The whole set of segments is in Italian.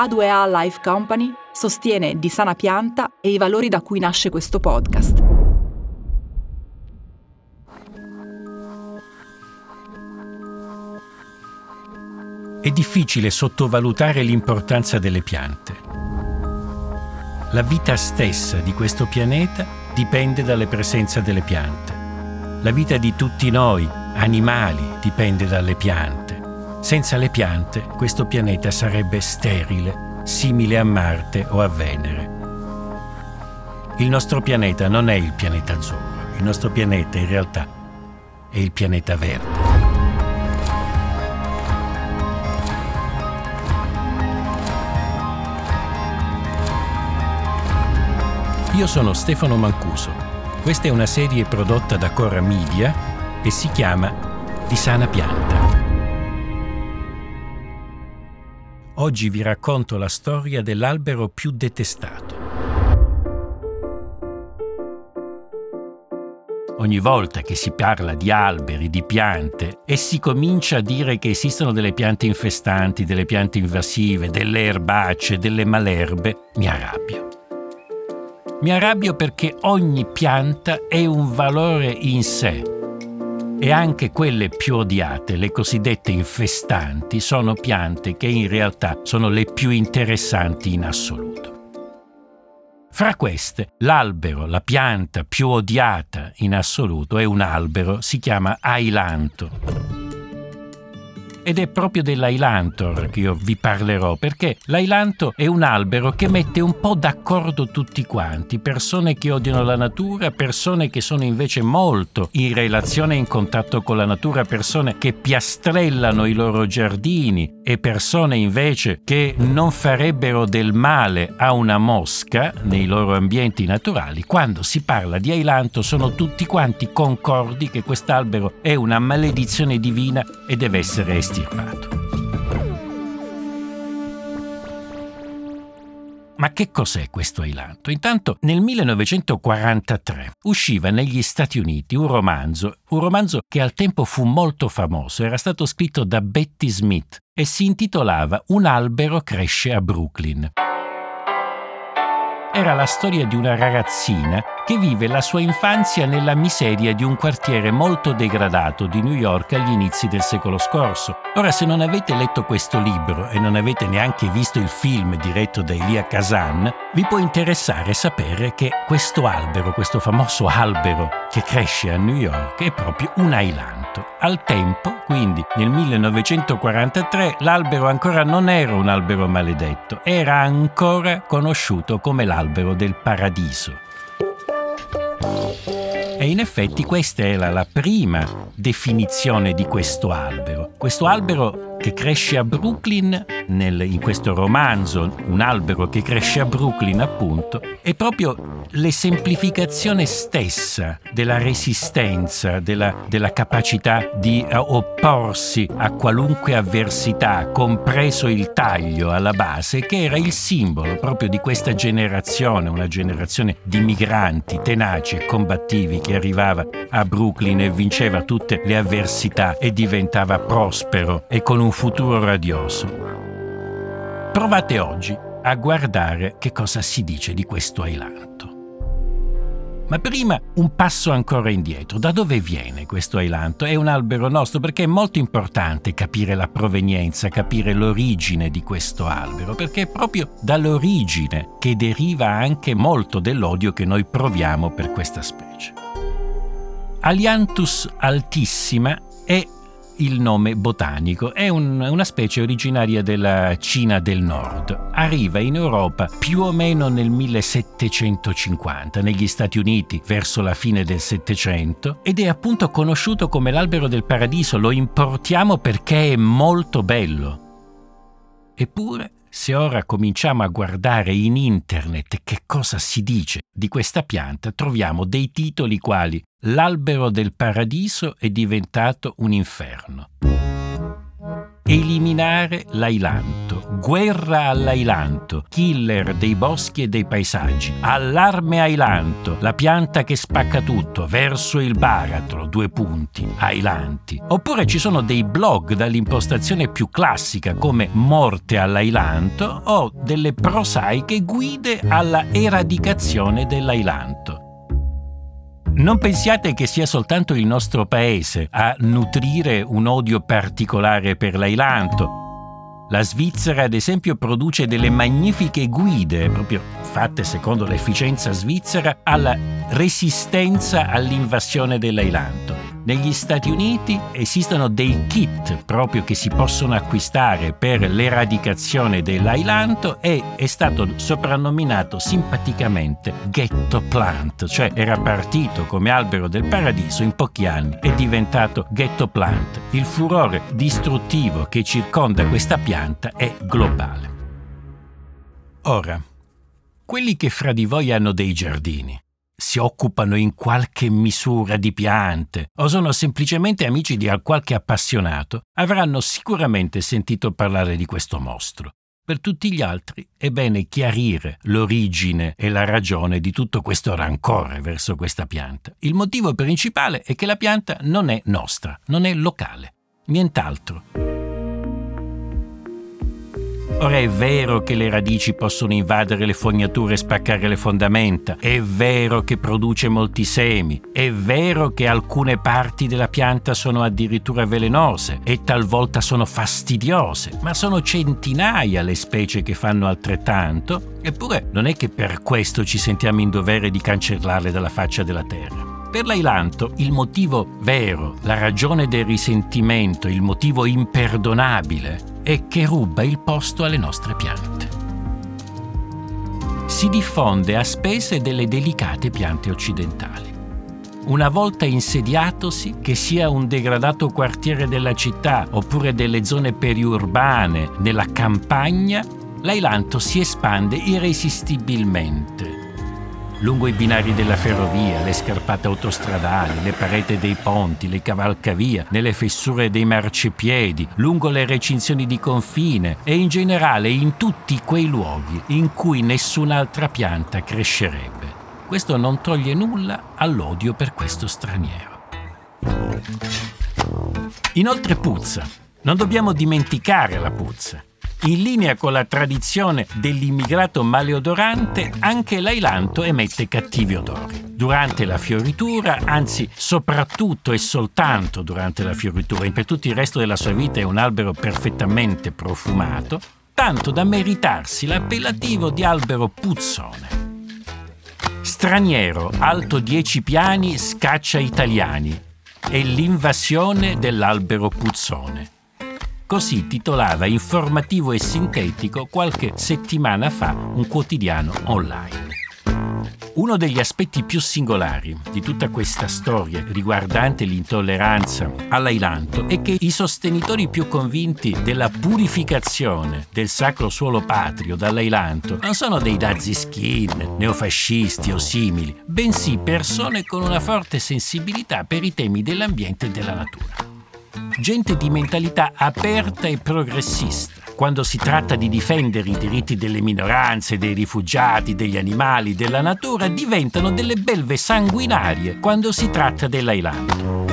A2A Life Company sostiene di sana pianta e i valori da cui nasce questo podcast. È difficile sottovalutare l'importanza delle piante. La vita stessa di questo pianeta dipende dalla presenza delle piante. La vita di tutti noi, animali, dipende dalle piante. Senza le piante questo pianeta sarebbe sterile, simile a Marte o a Venere. Il nostro pianeta non è il pianeta azzurro, il nostro pianeta in realtà è il pianeta verde. Io sono Stefano Mancuso. Questa è una serie prodotta da Cora Media e si chiama Di sana pianta. Oggi vi racconto la storia dell'albero più detestato. Ogni volta che si parla di alberi, di piante e si comincia a dire che esistono delle piante infestanti, delle piante invasive, delle erbacce, delle malerbe, mi arrabbio. Mi arrabbio perché ogni pianta è un valore in sé e anche quelle più odiate, le cosiddette infestanti, sono piante che in realtà sono le più interessanti in assoluto. Fra queste, l'albero, la pianta più odiata in assoluto è un albero, si chiama ailanto. Ed è proprio dell'ailantor che io vi parlerò, perché l'ailanto è un albero che mette un po' d'accordo tutti quanti, persone che odiano la natura, persone che sono invece molto in relazione e in contatto con la natura, persone che piastrellano i loro giardini e persone invece che non farebbero del male a una mosca nei loro ambienti naturali. Quando si parla di ailanto sono tutti quanti concordi che quest'albero è una maledizione divina e deve essere estirpato estirpato. Ma che cos'è questo ailanto? Intanto nel 1943 usciva negli Stati Uniti un romanzo, un romanzo che al tempo fu molto famoso, era stato scritto da Betty Smith e si intitolava Un albero cresce a Brooklyn. Era la storia di una ragazzina che vive la sua infanzia nella miseria di un quartiere molto degradato di New York agli inizi del secolo scorso. Ora, se non avete letto questo libro e non avete neanche visto il film diretto da Elia Kazan, vi può interessare sapere che questo albero, questo famoso albero che cresce a New York, è proprio un ailanto. Al tempo, quindi nel 1943, l'albero ancora non era un albero maledetto, era ancora conosciuto come l'albero del paradiso. E in effetti questa era la prima definizione di questo albero. Questo albero che cresce a Brooklyn, nel, in questo romanzo, un albero che cresce a Brooklyn appunto, è proprio l'esemplificazione stessa della resistenza, della, della capacità di uh, opporsi a qualunque avversità, compreso il taglio alla base, che era il simbolo proprio di questa generazione, una generazione di migranti tenaci e combattivi che arrivava a Brooklyn e vinceva tutte le avversità e diventava prospero e con un un futuro radioso. Provate oggi a guardare che cosa si dice di questo ailanto. Ma prima un passo ancora indietro. Da dove viene questo ailanto? È un albero nostro perché è molto importante capire la provenienza, capire l'origine di questo albero, perché è proprio dall'origine che deriva anche molto dell'odio che noi proviamo per questa specie. Alianthus altissima è il nome botanico. È un, una specie originaria della Cina del Nord. Arriva in Europa più o meno nel 1750, negli Stati Uniti verso la fine del Settecento ed è appunto conosciuto come l'albero del paradiso. Lo importiamo perché è molto bello. Eppure se ora cominciamo a guardare in internet che cosa si dice di questa pianta, troviamo dei titoli quali L'albero del paradiso è diventato un inferno. Eliminare l'ailanto, guerra all'ailanto, killer dei boschi e dei paesaggi, allarme ailanto, la pianta che spacca tutto, verso il baratro, due punti, ailanti. Oppure ci sono dei blog dall'impostazione più classica come morte all'ailanto o delle prosaiche guide alla eradicazione dell'ailanto. Non pensiate che sia soltanto il nostro paese a nutrire un odio particolare per l'ailanto. La Svizzera, ad esempio, produce delle magnifiche guide, proprio fatte secondo l'efficienza svizzera, alla resistenza all'invasione dell'ailanto. Negli Stati Uniti esistono dei kit proprio che si possono acquistare per l'eradicazione dell'ailanto e è stato soprannominato simpaticamente ghetto plant, cioè era partito come albero del paradiso in pochi anni è diventato ghetto plant. Il furore distruttivo che circonda questa pianta è globale. Ora, quelli che fra di voi hanno dei giardini, si occupano in qualche misura di piante o sono semplicemente amici di qualche appassionato, avranno sicuramente sentito parlare di questo mostro. Per tutti gli altri è bene chiarire l'origine e la ragione di tutto questo rancore verso questa pianta. Il motivo principale è che la pianta non è nostra, non è locale, nient'altro. Ora è vero che le radici possono invadere le fognature e spaccare le fondamenta, è vero che produce molti semi, è vero che alcune parti della pianta sono addirittura velenose e talvolta sono fastidiose, ma sono centinaia le specie che fanno altrettanto, eppure non è che per questo ci sentiamo in dovere di cancellarle dalla faccia della terra. Per l'ailanto il motivo vero, la ragione del risentimento, il motivo imperdonabile è che ruba il posto alle nostre piante. Si diffonde a spese delle delicate piante occidentali. Una volta insediatosi, che sia un degradato quartiere della città oppure delle zone periurbane, nella campagna, l'ailanto si espande irresistibilmente lungo i binari della ferrovia, le scarpate autostradali, le pareti dei ponti, le cavalcavia, nelle fessure dei marciapiedi, lungo le recinzioni di confine e in generale in tutti quei luoghi in cui nessun'altra pianta crescerebbe. Questo non toglie nulla all'odio per questo straniero. Inoltre puzza. Non dobbiamo dimenticare la puzza. In linea con la tradizione dell'immigrato maleodorante, anche l'ailanto emette cattivi odori. Durante la fioritura, anzi soprattutto e soltanto durante la fioritura, e per tutto il resto della sua vita è un albero perfettamente profumato, tanto da meritarsi l'appellativo di albero puzzone. Straniero, alto 10 piani, scaccia italiani. È l'invasione dell'albero puzzone. Così titolava informativo e sintetico qualche settimana fa un quotidiano online. Uno degli aspetti più singolari di tutta questa storia riguardante l'intolleranza all'ailanto è che i sostenitori più convinti della purificazione del sacro suolo patrio dall'ailanto non sono dei dazziskin, neofascisti o simili, bensì persone con una forte sensibilità per i temi dell'ambiente e della natura gente di mentalità aperta e progressista. Quando si tratta di difendere i diritti delle minoranze, dei rifugiati, degli animali, della natura, diventano delle belve sanguinarie quando si tratta dell'Ailanto.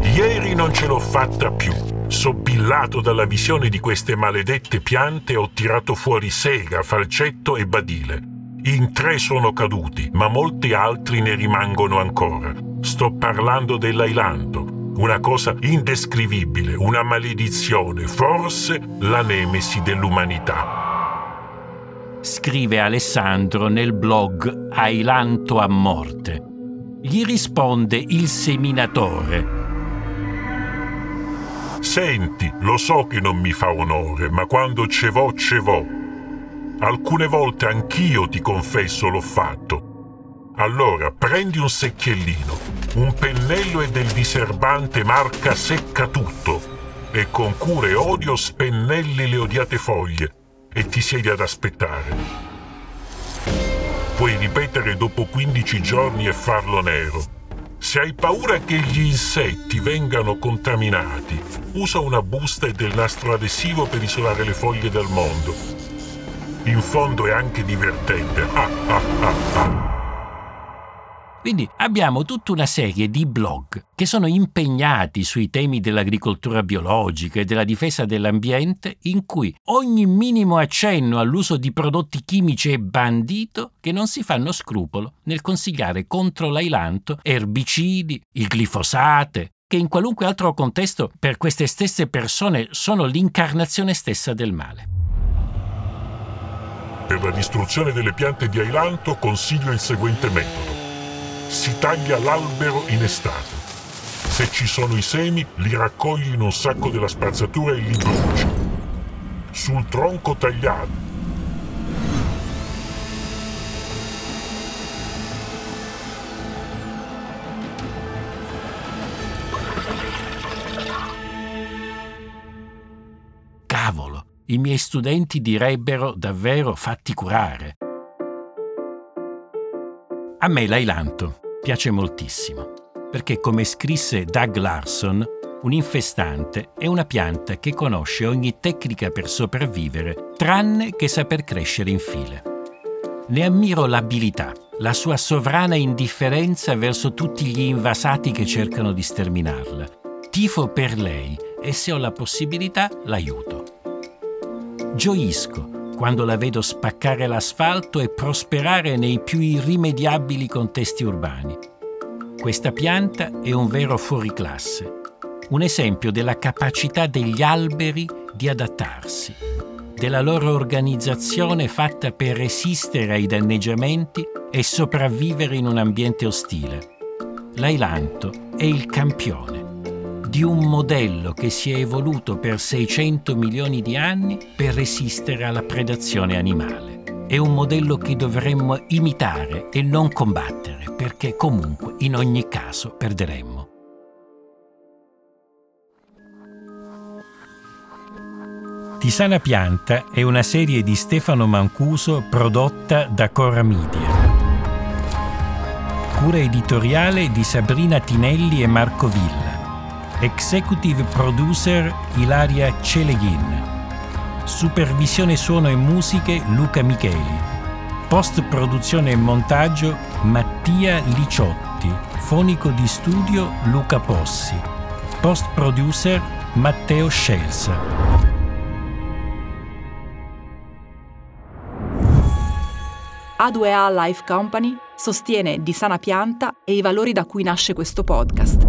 Ieri non ce l'ho fatta più. Sobbillato dalla visione di queste maledette piante ho tirato fuori sega, falcetto e badile. In tre sono caduti, ma molti altri ne rimangono ancora. Sto parlando dell'ailanto, una cosa indescrivibile, una maledizione, forse la nemesi dell'umanità. Scrive Alessandro nel blog Ailanto a morte. Gli risponde il seminatore. Senti, lo so che non mi fa onore, ma quando ce vo, ce vo. Alcune volte anch'io ti confesso l'ho fatto allora prendi un secchiellino, un pennello e del diserbante marca Secca Tutto e con cura e odio spennelli le odiate foglie e ti siedi ad aspettare. Puoi ripetere dopo 15 giorni e farlo nero. Se hai paura che gli insetti vengano contaminati, usa una busta e del nastro adesivo per isolare le foglie dal mondo. In fondo è anche divertente. Ah, ah, ah, ah. Quindi abbiamo tutta una serie di blog che sono impegnati sui temi dell'agricoltura biologica e della difesa dell'ambiente in cui ogni minimo accenno all'uso di prodotti chimici è bandito che non si fanno scrupolo nel consigliare contro l'ailanto erbicidi, il glifosate, che in qualunque altro contesto per queste stesse persone sono l'incarnazione stessa del male. Per la distruzione delle piante di ailanto consiglio il seguente metodo si taglia l'albero in estate. Se ci sono i semi, li raccogli in un sacco della spazzatura e li bruci. Sul tronco tagliato. Cavolo, i miei studenti direbbero davvero fatti curare. A me l'ailanto piace moltissimo, perché come scrisse Doug Larson, un infestante è una pianta che conosce ogni tecnica per sopravvivere, tranne che saper crescere in file. Ne ammiro l'abilità, la sua sovrana indifferenza verso tutti gli invasati che cercano di sterminarla. Tifo per lei e se ho la possibilità l'aiuto. Gioisco quando la vedo spaccare l'asfalto e prosperare nei più irrimediabili contesti urbani. Questa pianta è un vero fuoriclasse, un esempio della capacità degli alberi di adattarsi, della loro organizzazione fatta per resistere ai danneggiamenti e sopravvivere in un ambiente ostile. L'ailanto è il campione di un modello che si è evoluto per 600 milioni di anni per resistere alla predazione animale. È un modello che dovremmo imitare e non combattere, perché comunque in ogni caso perderemmo. Tisana Pianta è una serie di Stefano Mancuso prodotta da Cora Media. Cura editoriale di Sabrina Tinelli e Marco Villa. Executive Producer Ilaria Celeghin. Supervisione suono e musiche Luca Micheli. Post produzione e montaggio Mattia Liciotti. Fonico di studio Luca Possi. Post producer Matteo Scelsa. A2A Life Company sostiene Di Sana Pianta e i valori da cui nasce questo podcast.